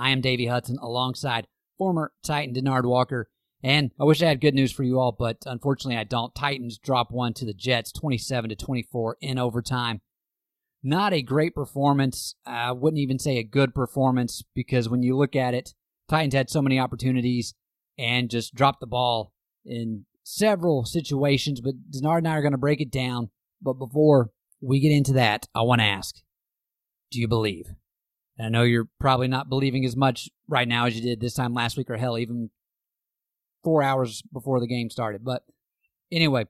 I am Davey Hudson alongside former Titan Denard Walker. And I wish I had good news for you all, but unfortunately I don't. Titans drop one to the Jets 27 to 24 in overtime. Not a great performance. I wouldn't even say a good performance because when you look at it, Titans had so many opportunities and just dropped the ball in several situations. But Denard and I are going to break it down. But before we get into that, I want to ask Do you believe? And I know you're probably not believing as much right now as you did this time last week, or hell, even four hours before the game started. But anyway,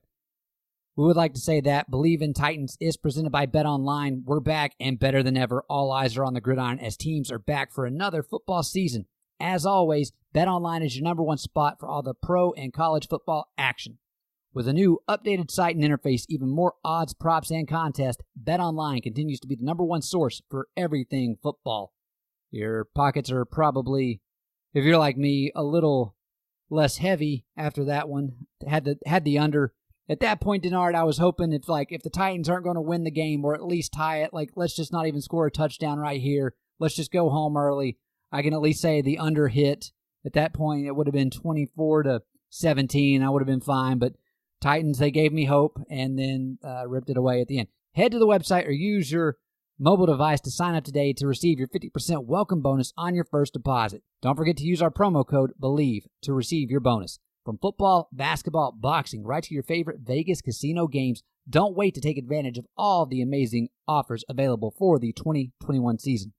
we would like to say that Bleav in Titans is presented by Bet Online. We're back and better than ever. All eyes are on the gridiron as teams are back for another football season. As always, Bet Online is your number one spot for all the pro and college football action. With a new updated site and interface, even more odds, props, and contests, BetOnline continues to be the number one source for everything football. Your pockets are probably, if you're like me, a little less heavy after that one. Had the had the under. At that point, Denard, I was hoping if like if the Titans aren't going to win the game or at least tie it, like let's just not even score a touchdown right here. Let's just go home early. I can at least say the under hit. At that point, it would have been 24 to 17. I would have been fine, but Titans, they gave me hope and then uh, ripped it away at the end. Head to the website or use your mobile device to sign up today to receive your 50% welcome bonus on your first deposit. Don't forget to use our promo code BLEAV to receive your bonus. From football, basketball, boxing, right to your favorite Vegas casino games, don't wait to take advantage of all the amazing offers available for the 2021 season.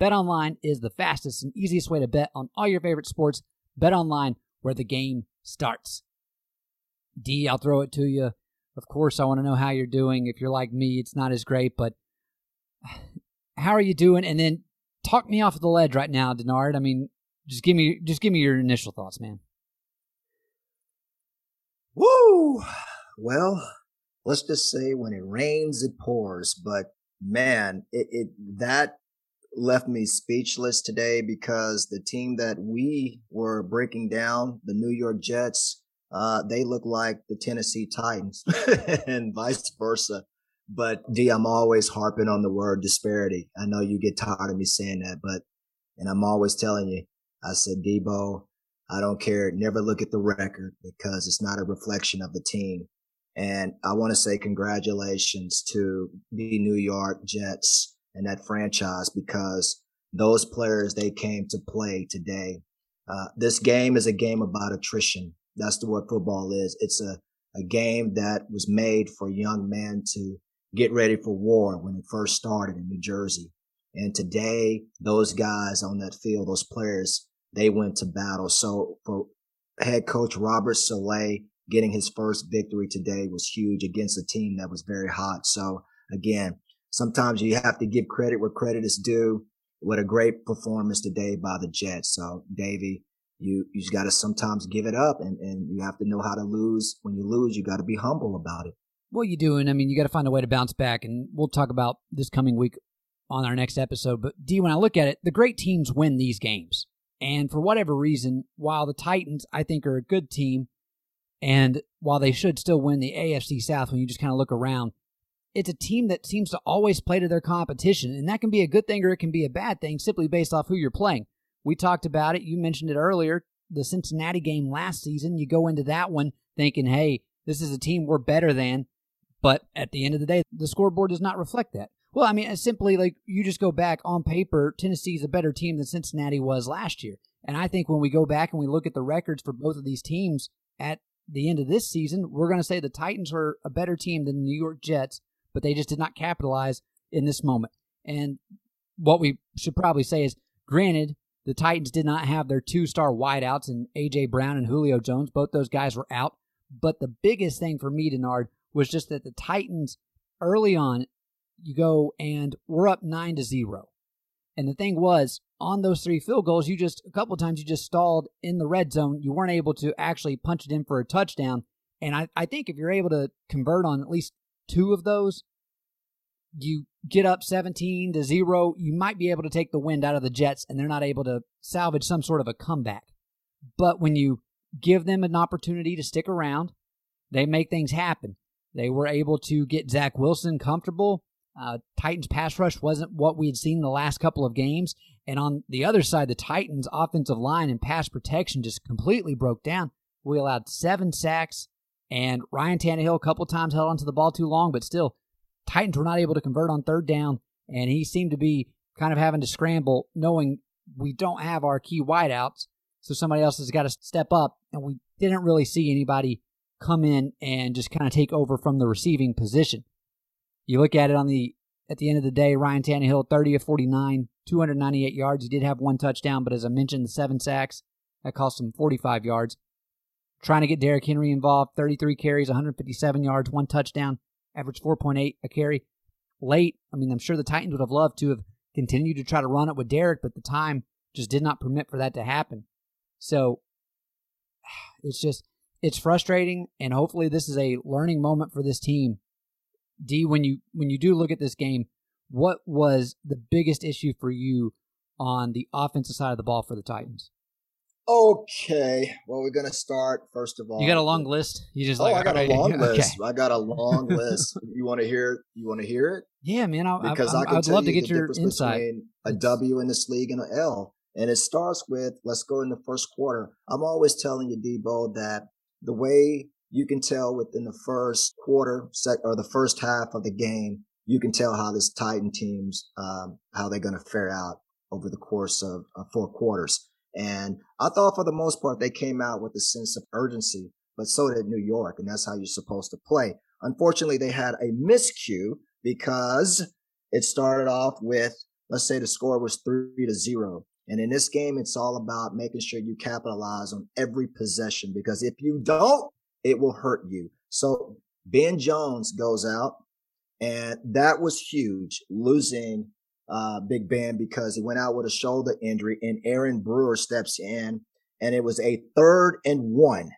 BetOnline is the fastest and easiest way to bet on all your favorite sports. BetOnline, where the game starts. D, I'll throw it to you. Of course, I want to know how you're doing. If you're like me, it's not as great, but how are you doing? And then talk me off the ledge right now, Denard. I mean, just give me just give me your initial thoughts, man. Woo! Well, let's just say when it rains, it pours. But man, it, it that left me speechless today because the team that we were breaking down, the New York Jets, uh, they look like the Tennessee Titans and vice versa. But D, I'm always harping on the word disparity. I know you get tired of me saying that, but, and I'm always telling you, I said, Debo, I don't care. Never look at the record because it's not a reflection of the team. And I want to say congratulations to the New York Jets and that franchise because those players, they came to play today. Uh, this game is a game about attrition. That's the what football is. It's a, a game that was made for young men to get ready for war when it first started in New Jersey. And today, those guys on that field, those players, they went to battle. So for head coach Robert Saleh, getting his first victory today was huge against a team that was very hot. So again, sometimes you have to give credit where credit is due. What a great performance today by the Jets. So Davey, you you just got to sometimes give it up, and and you have to know how to lose. When you lose, you got to be humble about it. Well, you doing I mean, you got to find a way to bounce back, and we'll talk about this coming week on our next episode. But D, when I look at it, the great teams win these games, And for whatever reason, while the Titans, I think, are a good team, and while they should still win the AFC South when you just kind of look around, it's a team that seems to always play to their competition. And that can be a good thing or it can be a bad thing simply based off who you're playing. We talked about it. You mentioned it earlier. The Cincinnati game last season, you go into that one thinking, hey, this is a team we're better than. But at the end of the day, the scoreboard does not reflect that. Well, I mean, simply like you just go back on paper, Tennessee's a better team than Cincinnati was last year. And I think when we go back and we look at the records for both of these teams at the end of this season, we're going to say the Titans are a better team than the New York Jets, but they just did not capitalize in this moment. And what we should probably say is, granted, the Titans did not have their two star wideouts and A.J. Brown and Julio Jones. Both those guys were out. But the biggest thing for me, Denard, was just that the Titans early on you go and we're up nine to zero. And the thing was, on those three field goals, you just a couple times you just stalled in the red zone. You weren't able to actually punch it in for a touchdown. And I, I think if you're able to convert on at least two of those, you get up 17 to 0, you might be able to take the wind out of the Jets and they're not able to salvage some sort of a comeback. But when you give them an opportunity to stick around, they make things happen. They were able to get Zach Wilson comfortable. Uh, Titans pass rush wasn't what we had seen the last couple of games. And on the other side, the Titans offensive line and pass protection just completely broke down. We allowed seven sacks, and Ryan Tannehill a couple times held onto the ball too long, but still, Titans were not able to convert on third down, and he seemed to be kind of having to scramble, knowing we don't have our key wideouts, so somebody else has got to step up, and we didn't really see anybody come in and just kind of take over from the receiving position. You look at it on the at the end of the day, Ryan Tannehill, 30 of 49, 298 yards. He did have one touchdown, but as I mentioned, the seven sacks that cost him 45 yards. Trying to get Derrick Henry involved, 33 carries, 157 yards, one touchdown, average 4.8 a carry. Late, I mean, I'm sure the Titans would have loved to have continued to try to run it with Derrick, but the time just did not permit for that to happen. So it's just it's frustrating, and hopefully this is a learning moment for this team D, when you when you do look at this game, what was the biggest issue for you on the offensive side of the ball for the Titans? Okay, well, we're gonna start first of all. You got a long list. You just oh, like I got right. a long okay. list. I got a long list. You want to hear? You want to hear it? Yeah, man. I, because I, I, I would love to get your insight. A W in this league and an L, and it starts with let's go in the first quarter. I'm always telling you, Debo, that the way you can tell within the first quarter sec, or the first half of the game, you can tell how this Titan team's, um, how they're going to fare out over the course of, of four quarters. And I thought for the most part, they came out with a sense of urgency, but so did New York. And that's how you're supposed to play. Unfortunately, they had a miscue because it started off with, let's say the score was three to zero. And in this game, it's all about making sure you capitalize on every possession because if you don't, it will hurt you. So Ben Jones goes out and that was huge losing uh, Big Ben because he went out with a shoulder injury and Aaron Brewer steps in and it was a third and one.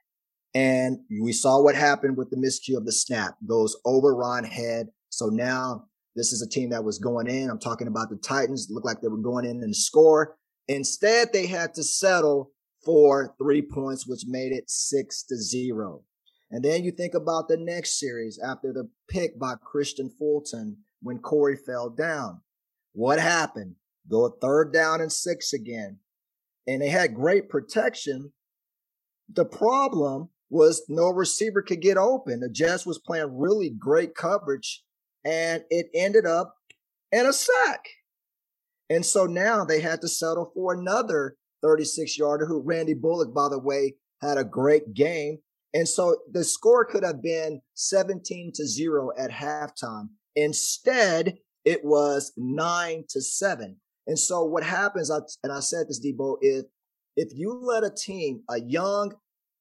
And we saw what happened with the miscue of the snap goes over Ron Head. So now this is a team that was going in. I'm talking about the Titans. It looked like they were going in and score. Instead, they had to settle for three points, which made it six to zero. And then you think about the next series after the pick by Kristian Fulton when Corey fell down. What happened? Go a third down and six again. And they had great protection. The problem was no receiver could get open. The Jets was playing really great coverage and it ended up in a sack. And so now they had to settle for another 36 yarder who Randy Bullock, by the way, had a great game. And so the score could have been 17 to 0 at halftime. Instead, it was 9 to 7. And so what happens, and I said this, Debo, if, if you let a team, a young,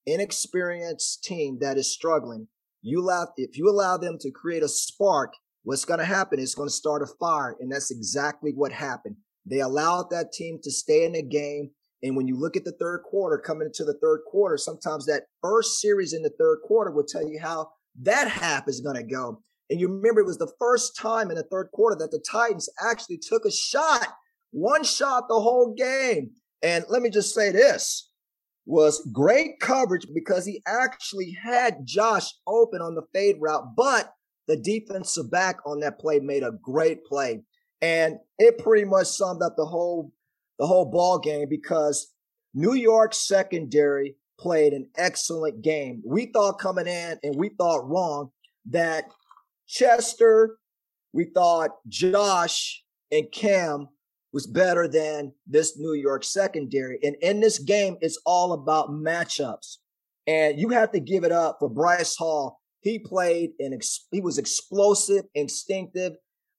inexperienced team that is struggling, you allow, if you allow them to create a spark, what's going to happen is going to start a fire. And that's exactly what happened. They allowed that team to stay in the game. And when you look at the third quarter, coming into the third quarter, sometimes that first series in the third quarter will tell you how that half is going to go. And you remember it was the first time in the third quarter that the Titans actually took a shot, one shot the whole game. And let me just say this was great coverage because he actually had Josh open on the fade route, but the defensive back on that play made a great play. And it pretty much summed up the whole the whole ball game because New York secondary played an excellent game. We thought coming in and we thought wrong that Chester, we thought Josh and Cam was better than this New York secondary. And in this game, it's all about matchups. And you have to give it up for Bryce Hall. He played and ex- he was explosive, instinctive.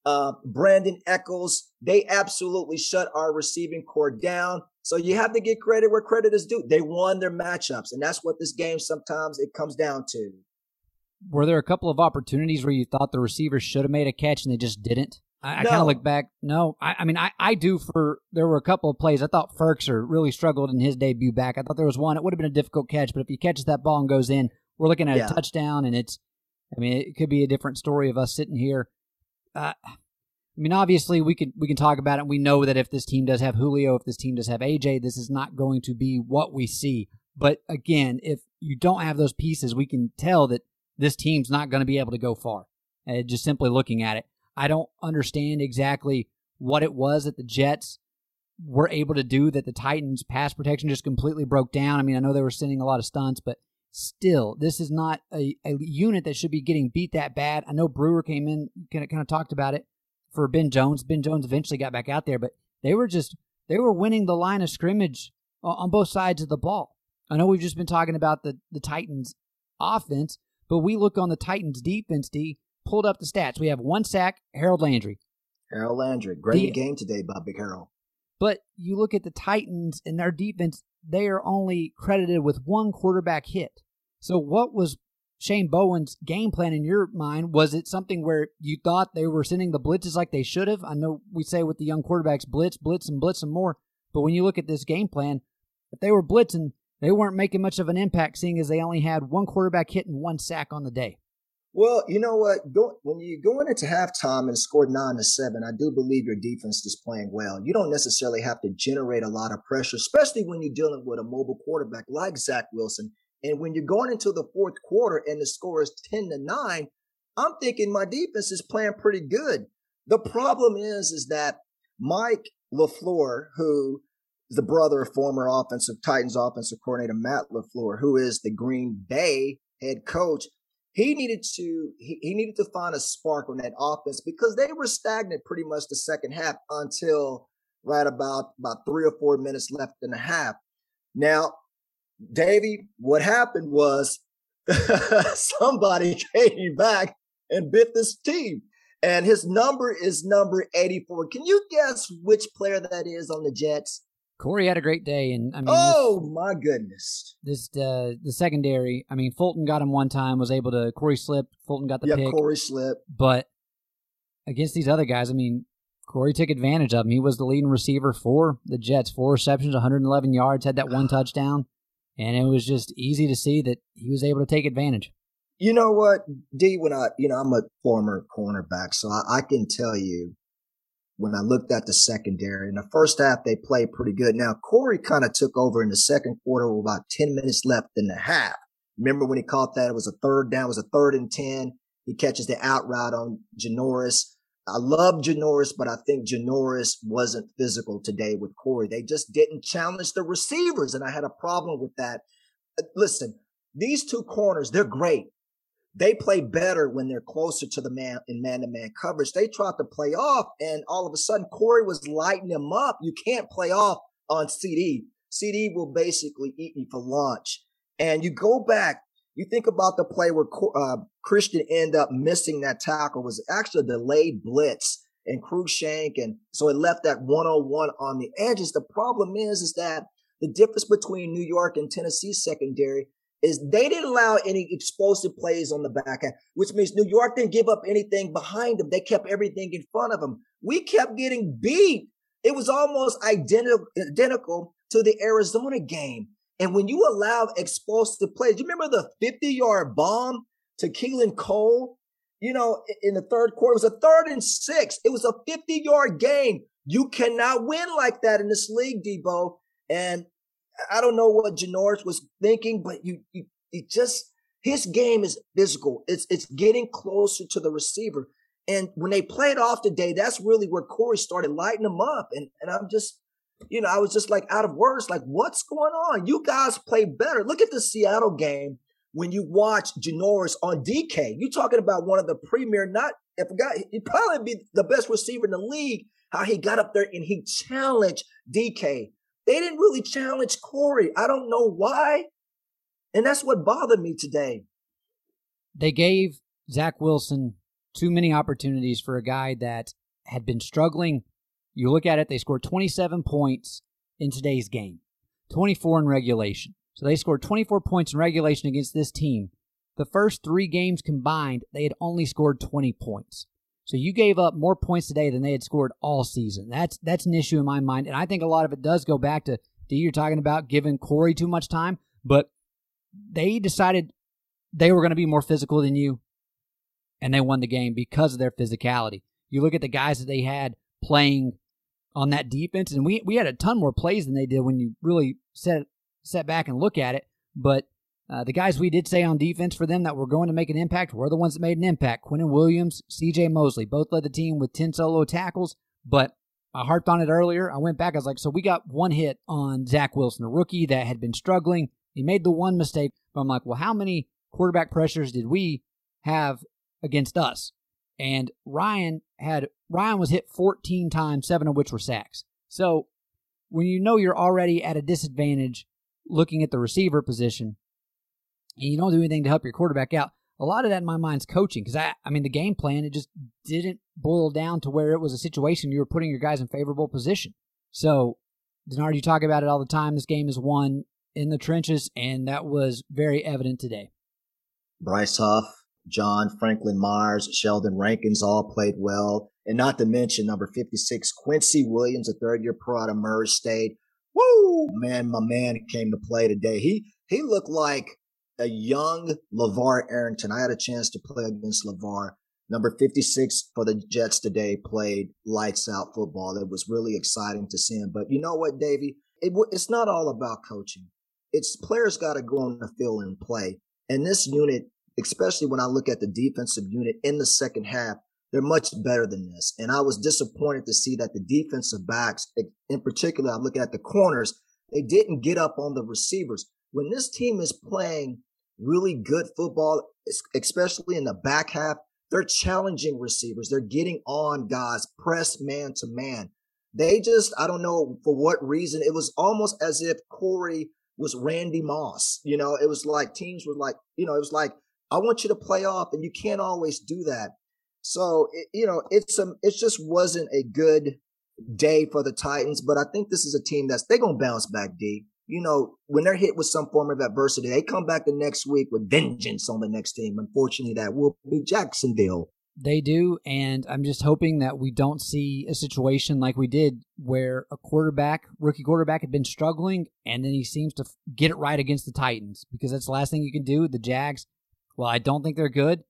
Uh, Brandin Echols, they absolutely shut our receiving corps down. So you have to get credit where credit is due. They won their matchups, and that's what this game sometimes it comes down to. Were there a couple of opportunities where you thought the receivers should have made a catch and they just didn't? I, I no. kind of look back. No, I, I mean, I, I do for there were a couple of plays. I thought Firkser really struggled in his debut back. I thought there was one. It would have been a difficult catch, but if he catches that ball and goes in, we're looking at yeah. a touchdown, and it's. I mean, it could be a different story of us sitting here. Uh, I mean, obviously, we can we can talk about it. we know that if this team does have Julio, if this team does have AJ, this is not going to be what we see. But again, if you don't have those pieces, we can tell that this team's not going to be able to go far. Uh, just simply looking at it. I don't understand exactly what it was that the Jets were able to do that the Titans pass protection just completely broke down. I mean, I know they were sending a lot of stunts, but still, this is not a, a unit that should be getting beat that bad. I know Brewer came in, kind of, kind of talked about it for Ben Jones. Ben Jones eventually got back out there, but they were just they were winning the line of scrimmage on both sides of the ball. I know we've just been talking about the the Titans offense, but we look on the Titans defense, D, pulled up the stats. We have one sack, Harold Landry. Harold Landry. Great the, game today by Big Harold. But you look at the Titans and their defense, they are only credited with one quarterback hit. So what was Shane Bowen's game plan in your mind? Was it something where you thought they were sending the blitzes like they should have? I know we say with the young quarterbacks, blitz, blitz, and blitz and more. But when you look at this game plan, if they were blitzing, they weren't making much of an impact, seeing as they only had one quarterback hit and one sack on the day. Well, you know what? Go, when you go into halftime and score nine to seven, I do believe your defense is playing well. You don't necessarily have to generate a lot of pressure, especially when you're dealing with a mobile quarterback like Zach Wilson. And when you're going into the fourth quarter and the score is 10 to 9, I'm thinking my defense is playing pretty good. The problem is, is that Mike LaFleur, who is the brother of former offensive Titans offensive coordinator Matt LaFleur, who is the Green Bay head coach, he needed to he, he needed to find a spark on that offense because they were stagnant pretty much the second half until right about about three or four minutes left in the half. Now, Davey, what happened was somebody came back and bit this team. And his number is number 84. Can you guess which player that is on the Jets? Corey had a great day, and I mean, oh this, my goodness, this uh, the secondary. I mean, Fulton got him one time, was able to. Corey slip. Fulton got the yeah, pick. Corey slip. but against these other guys, I mean, Corey took advantage of him. He was the leading receiver for the Jets, four receptions, 111 yards, had that one touchdown, and it was just easy to see that he was able to take advantage. You know what, D? When I, you know, I'm a former cornerback, so I, I can tell you when I looked at the secondary. In the first half, they played pretty good. Now, Corey kind of took over in the second quarter with about 10 minutes left in the half. Remember when he caught that? It was a third down, it was a third and 10. He catches the out route on Janoris. I love Janoris, but I think Janoris wasn't physical today with Corey. They just didn't challenge the receivers, and I had a problem with that. Listen, these two corners, they're great. They play better when they're closer to the man in man to man coverage. They tried to play off, and all of a sudden, Corey was lighting them up. You can't play off on CD. CD will basically eat you for lunch. And you go back, you think about the play where uh, Kristian ended up missing that tackle was actually a delayed blitz and Cruikshank. And so it left that 101 on the edges. The problem is, is that the difference between New York and Tennessee secondary is they didn't allow any explosive plays on the back end, which means New York didn't give up anything behind them. They kept everything in front of them. We kept getting beat. It was almost identical, to the Arizona game. And when you allow explosive plays, you remember the 50 yard bomb to Keelan Cole? You know, in the third quarter, it was a third and six. It was a 50 yard game. You cannot win like that in this league, Debo. And I don't know what Janoris was thinking, but you, you, you just, his game is physical. It's, it's getting closer to the receiver. And when they played off today, that's really where Corey started lighting them up. And, and I'm just, you know, I was just like out of words, like, what's going on? You guys play better. Look at the Seattle game when you watch Janoris on DK. You're talking about one of the premier, not, I forgot, he'd probably be the best receiver in the league. How he got up there and he challenged DK. They didn't really challenge Corey. I don't know why. And that's what bothered me today. They gave Zach Wilson too many opportunities for a guy that had been struggling. You look at it, they scored 27 points in today's game, 24 in regulation. So they scored 24 points in regulation against this team. The first three games combined, they had only scored 20 points. So you gave up more points today than they had scored all season. That's that's an issue in my mind, and I think a lot of it does go back to D. You're talking about giving Corey too much time, but they decided they were going to be more physical than you, and they won the game because of their physicality. You look at the guys that they had playing on that defense, and we we had a ton more plays than they did when you really set set back and look at it. But uh, the guys we did say on defense for them that were going to make an impact were the ones that made an impact. Quinnen Williams, C.J. Mosley, both led the team with ten solo tackles. But I harped on it earlier. I went back. I was like, so we got one hit on Zach Wilson, a rookie that had been struggling. He made the one mistake. But I'm like, well, how many quarterback pressures did we have against us. And Ryan had Ryan was hit 14 times, seven of which were sacks. So when you know you're already at a disadvantage looking at the receiver position, and you don't do anything to help your quarterback out, a lot of that in my mind is coaching. Because I, I mean, the game plan it just didn't boil down to where it was a situation you were putting your guys in favorable position. So, Denard, you talk about it all the time. This game is won in the trenches, and that was very evident today. Bryce Huff, John Franklin Myers, Sheldon Rankins all played well. And not to mention number 56, Quincy Williams, a third year pro out of Murray State. Woo! Man, my man came to play today. He, he looked like a young LeVar Arrington. I had a chance to play against LeVar. Number 56 for the Jets today played lights out football. It was really exciting to see him. But you know what, Davey? It, it's not all about coaching. It's players got to go on the field and play. And this unit especially when I look at the defensive unit in the second half, they're much better than this. And I was disappointed to see that the defensive backs, in particular, I'm looking at the corners, they didn't get up on the receivers. When this team is playing really good football, especially in the back half, they're challenging receivers. They're getting on guys, press man to man. They just, I don't know for what reason, it was almost as if Corey was Randy Moss. You know, it was like teams were like, you know, it was like I want you to play off, and you can't always do that. So it, you know, it's um, it just wasn't a good day for the Titans. But I think this is a team that's they're gonna bounce back. D. You know, when they're hit with some form of adversity, they come back the next week with vengeance on the next team. Unfortunately, that will be Jacksonville. They do, and I'm just hoping that we don't see a situation like we did where a quarterback, rookie quarterback, had been struggling, and then he seems to get it right against the Titans because that's the last thing you can do. The Jags well, I don't think they're good.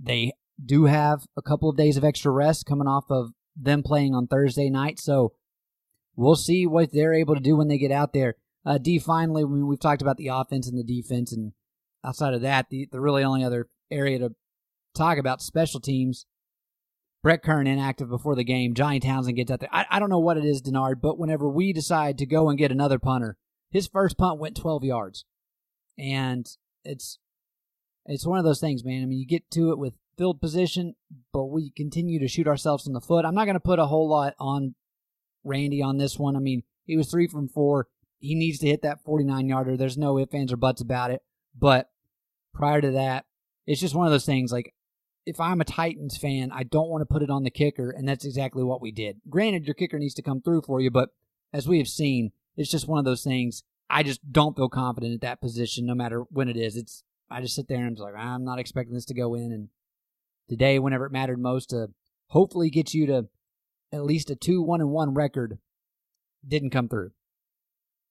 They do have a couple of days of extra rest coming off of them playing on Thursday night. So we'll see what they're able to do when they get out there. Uh, D, finally, we've talked about the offense and the defense, and outside of that, the, the really only other area to talk about special teams. Brett Kern inactive before the game. Johnny Townsend gets out there. I, I don't know what it is, Denard, but whenever we decide to go and get another punter, his first punt went 12 yards. And it's it's one of those things, man. I mean, you get to it with field position, but we continue to shoot ourselves in the foot. I'm not going to put a whole lot on Randy on this one. I mean, he was three from four. He needs to hit that 49 yarder. There's no ifs, ands, or buts about it. But prior to that, it's just one of those things. Like, if I'm a Titans fan, I don't want to put it on the kicker, and that's exactly what we did. Granted, your kicker needs to come through for you, but as we have seen, it's just one of those things. I just don't feel confident at that position, no matter when it is. It's I just sit there and I'm like, I'm not expecting this to go in. And today, whenever it mattered most, to hopefully get you to at least a two one and one record, didn't come through.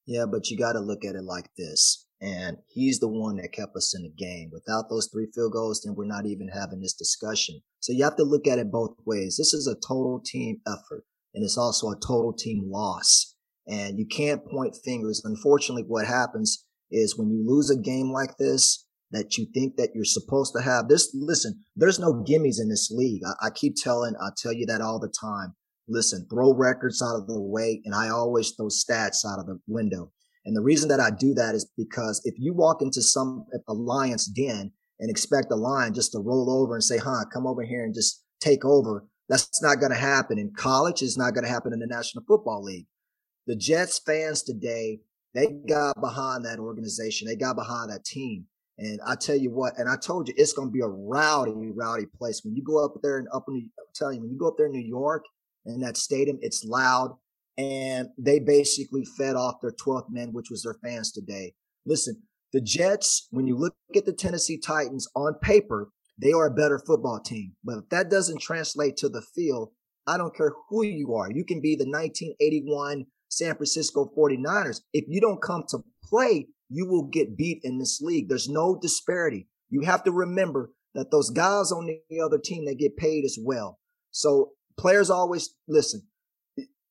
Yeah, but you got to look at it like this. And he's the one that kept us in the game. Without those three field goals, then we're not even having this discussion. So you have to look at it both ways. This is a total team effort, and it's also a total team loss. And you can't point fingers. Unfortunately, what happens is when you lose a game like this, that you think that you're supposed to have this. Listen, there's no gimmies in this league. I, I keep telling, I tell you that all the time. Listen, throw records out of the way. And I always throw stats out of the window. And the reason that I do that is because if you walk into some uh, alliance den and expect a lion just to roll over and say, huh, come over here and just take over, that's not going to happen in college. It's not going to happen in the National Football League. The Jets fans today, they got behind that organization. They got behind that team. And I tell you what, and I told you, it's going to be a rowdy, rowdy place. When you go up there and up in, I'm telling you, when you go up there in New York and that stadium, it's loud. And they basically fed off their 12th men, which was their fans today. Listen, the Jets, when you look at the Tennessee Titans on paper, they are a better football team. But if that doesn't translate to the field, I don't care who you are. You can be the 1981 San Francisco 49ers. If you don't come to play, you will get beat in this league. There's no disparity. You have to remember that those guys on the other team, they get paid as well. So players always listen.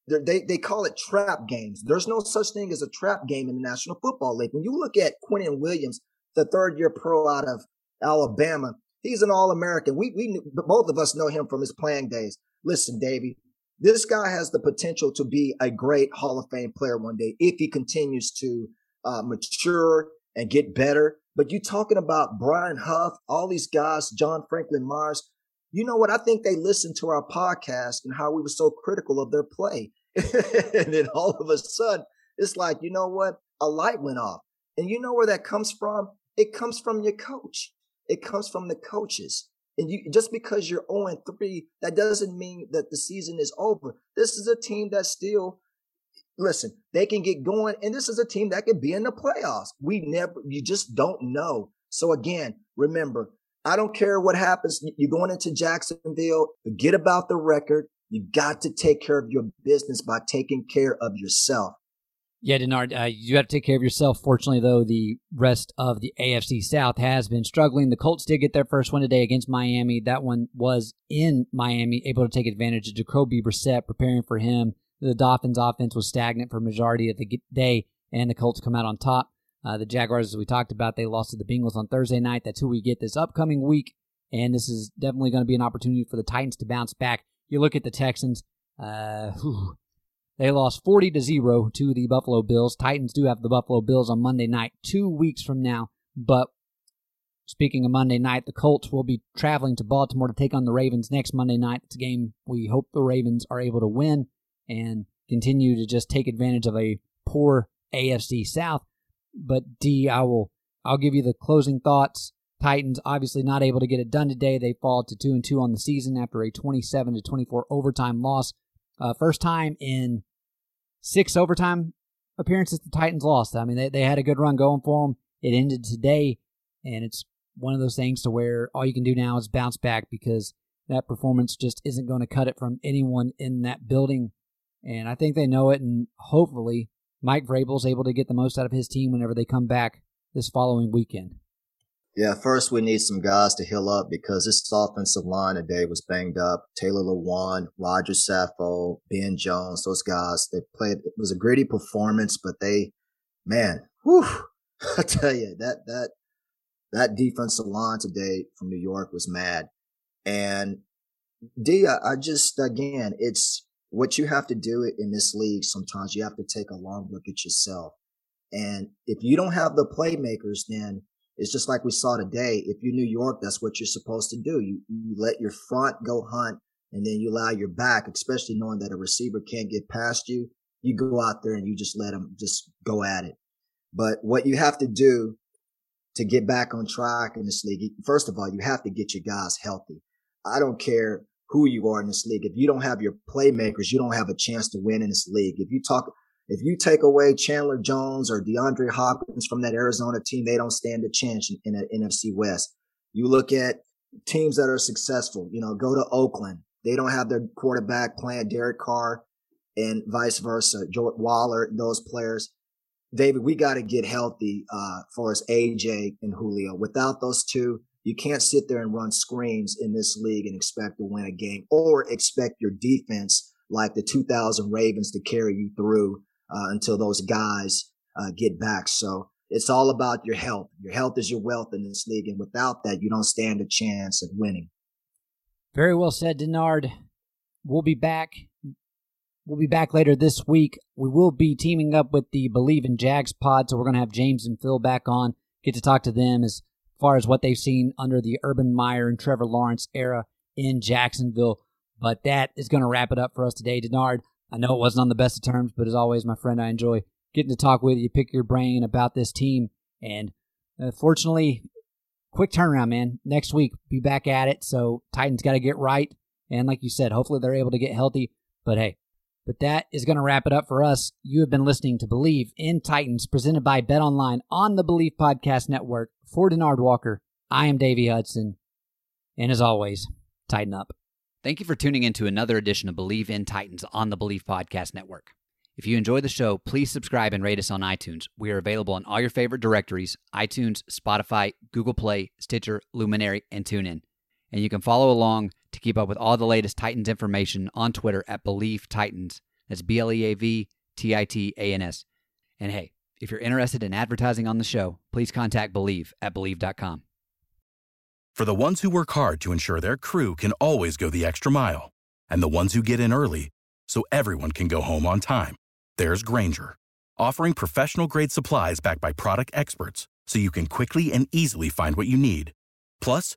They, they call it trap games. There's no such thing as a trap game in the National Football League. When you look at Quinnen Williams, the third year pro out of Alabama, he's an All American. We, we, both of us know him from his playing days. Listen, Davey, this guy has the potential to be a great Hall of Fame player one day if he continues to uh, mature and get better. But you talking about Brian Huff, all these guys, John Franklin Myers. You know what? I think they listened to our podcast and how we were so critical of their play. and then all of a sudden, it's like, you know what? A light went off. And you know where that comes from? It comes from your coach. It comes from the coaches. And you just because you're 0 3, that doesn't mean that the season is over. This is a team that still listen, they can get going, and this is a team that could be in the playoffs. We never, you just don't know. So again, remember, I don't care what happens. You're going into Jacksonville. Forget about the record. You got to take care of your business by taking care of yourself. Yeah, Denard, uh, you have to take care of yourself. Fortunately, though, the rest of the AFC South has been struggling. The Colts did get their first win today against Miami. That one was in Miami, able to take advantage of Jacoby Brissett, preparing for him. The Dolphins' offense was stagnant for majority of the day, and the Colts come out on top. Uh, the Jaguars, as we talked about, they lost to the Bengals on Thursday night. That's who we get this upcoming week, and this is definitely going to be an opportunity for the Titans to bounce back. You look at the Texans. Uh, whew, they lost 40 to 0 to the Buffalo Bills. Titans do have the Buffalo Bills on Monday night, two weeks from now. But speaking of Monday night, the Colts will be traveling to Baltimore to take on the Ravens next Monday night. It's a game we hope the Ravens are able to win and continue to just take advantage of a poor AFC South. But D, I will I'll give you the closing thoughts. Titans obviously not able to get it done today. They fall to two and two on the season after a 27 to 24 overtime loss uh, first time in six overtime appearances the Titans lost. I mean, they, they had a good run going for them. It ended today, and it's one of those things to where all you can do now is bounce back because that performance just isn't going to cut it from anyone in that building. And I think they know it, and hopefully Mike Vrabel's able to get the most out of his team whenever they come back this following weekend. Yeah, first we need some guys to heal up because this offensive line today was banged up. Taylor Lewan, Roger Saffold, Ben Jones, those guys, they played, it was a gritty performance, but they, man, whew, I tell you, that, that, that defensive line today from New York was mad. And D, I, I just, again, it's what you have to do in this league. Sometimes you have to take a long look at yourself. And if you don't have the playmakers, then it's just like we saw today. If you're New York, that's what you're supposed to do. You, you let your front go hunt and then you allow your back, especially knowing that a receiver can't get past you. You go out there and you just let them just go at it. But what you have to do to get back on track in this league, first of all, you have to get your guys healthy. I don't care who you are in this league. If you don't have your playmakers, you don't have a chance to win in this league. If you talk, if you take away Chandler Jones or DeAndre Hopkins from that Arizona team, they don't stand a chance in, an NFC West. You look at teams that are successful, you know, go to Oakland. They don't have their quarterback playing Derek Carr and vice versa. George Waller, those players. David, we got to get healthy uh, for us, AJ and Julio. Without those two, you can't sit there and run screens in this league and expect to win a game or expect your defense like the 2000 Ravens to carry you through uh, until those guys uh, get back. So it's all about your health. Your health is your wealth in this league. And without that, you don't stand a chance of winning. Very well said, Denard. We'll be back. We'll be back later this week. We will be teaming up with the Bleav in Jags pod, so we're going to have James and Phil back on, get to talk to them as far as what they've seen under the Urban Meyer and Trevor Lawrence era in Jacksonville. But that is going to wrap it up for us today, Denard. I know it wasn't on the best of terms, but as always, my friend, I enjoy getting to talk with you, pick your brain about this team. And uh, fortunately, quick turnaround, man. Next week, be back at it. So Titans got to get right. And like you said, hopefully they're able to get healthy. But hey, but that is going to wrap it up for us. You have been listening to Bleav in Titans, presented by Bet Online on the Bleav Podcast Network. For Denard Walker, I am Davey Hudson. And as always, tighten up. Thank you for tuning in to another edition of Bleav in Titans on the Bleav Podcast Network. If you enjoy the show, please subscribe and rate us on iTunes. We are available on all your favorite directories iTunes, Spotify, Google Play, Stitcher, Luminary, and TuneIn. And you can follow along to keep up with all the latest Titans information on Twitter at Bleav Titans. That's B L E A V T I T A N S. And hey, if you're interested in advertising on the show, please contact Bleav at Bleav.com. For the ones who work hard to ensure their crew can always go the extra mile, and the ones who get in early so everyone can go home on time, there's Grainger, offering professional grade supplies backed by product experts so you can quickly and easily find what you need. Plus,